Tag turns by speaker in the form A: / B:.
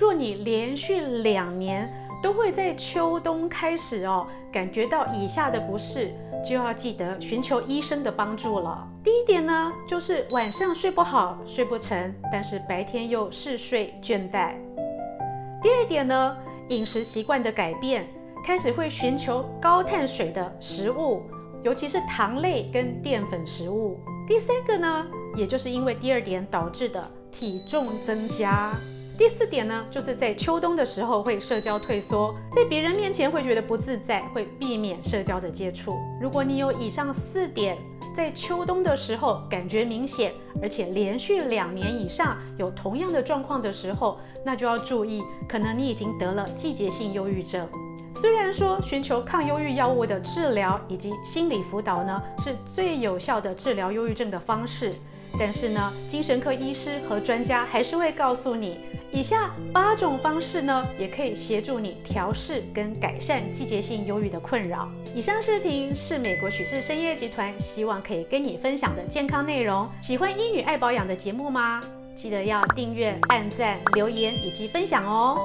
A: 若你连续两年都会在秋冬开始哦，感觉到以下的不适，就要记得寻求医生的帮助了。第一点呢，就是晚上睡不好、睡不成，但是白天又嗜睡倦怠。第二点呢，饮食习惯的改变，开始会寻求高碳水的食物，尤其是糖类跟淀粉食物。第三个呢，也就是因为第二点导致的体重增加。第四点呢，就是在秋冬的时候会社交退缩，在别人面前会觉得不自在，会避免社交的接触。如果你有以上四点，在秋冬的时候感觉明显，而且连续两年以上有同样的状况的时候，那就要注意，可能你已经得了季节性忧郁症。虽然说寻求抗忧郁药物的治疗以及心理辅导呢，是最有效的治疗忧郁症的方式。但是呢，精神科医师和专家还是会告诉你，以下八种方式呢，也可以协助你调试跟改善季节性忧郁的困扰。以上视频是美国许氏参业集团希望可以跟你分享的健康内容。喜欢医女爱保养的节目吗？记得要订阅、按赞、留言以及分享哦。